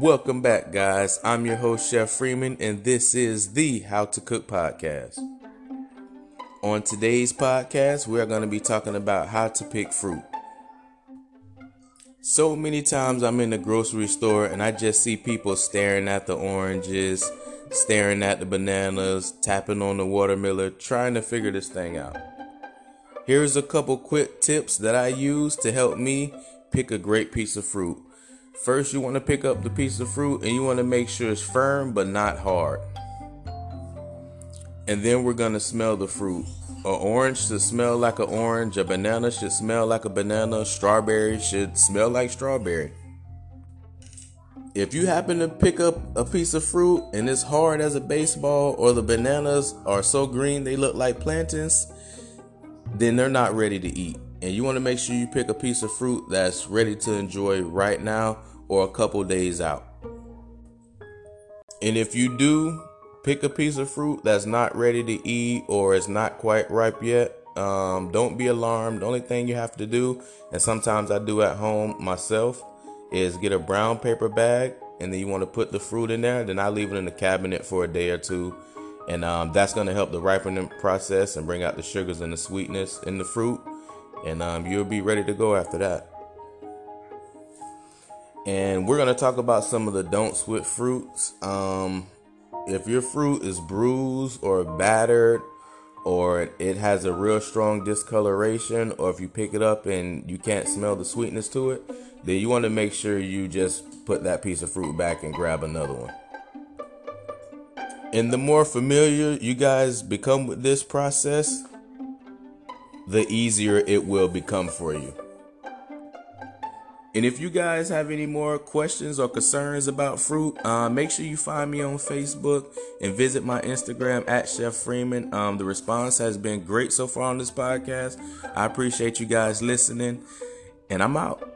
Welcome back, guys. I'm your host, Chef Freeman, and this is the How to Cook Podcast. On today's podcast, we're going to be talking about how to pick fruit. So many times I'm in the grocery store and I just see people staring at the oranges, staring at the bananas, tapping on the watermelon, trying to figure this thing out. Here's a couple quick tips that I use to help me pick a great piece of fruit. First, you want to pick up the piece of fruit and you want to make sure it's firm but not hard. And then we're going to smell the fruit. An orange should smell like an orange, a banana should smell like a banana, strawberry should smell like strawberry. If you happen to pick up a piece of fruit and it's hard as a baseball, or the bananas are so green they look like plantains, then they're not ready to eat. And you want to make sure you pick a piece of fruit that's ready to enjoy right now or a couple days out. And if you do pick a piece of fruit that's not ready to eat or is not quite ripe yet, um, don't be alarmed. The only thing you have to do, and sometimes I do at home myself, is get a brown paper bag and then you want to put the fruit in there. Then I leave it in the cabinet for a day or two and um, that's going to help the ripening process and bring out the sugars and the sweetness in the fruit and um, you'll be ready to go after that and we're to talk about some of the don'ts with fruits um, if your fruit is bruised or battered or it has a real strong discoloration or if you pick it up and you can't smell the sweetness to it then you want to make sure you just put that piece of fruit back and grab another one and the more familiar you guys become with this process, the easier it will become for you. And if you guys have any more questions or concerns about fruit, uh, make sure you find me on Facebook and visit my Instagram at Chef Freeman. Um, the response has been great so far on this podcast. I appreciate you guys listening, and I'm out.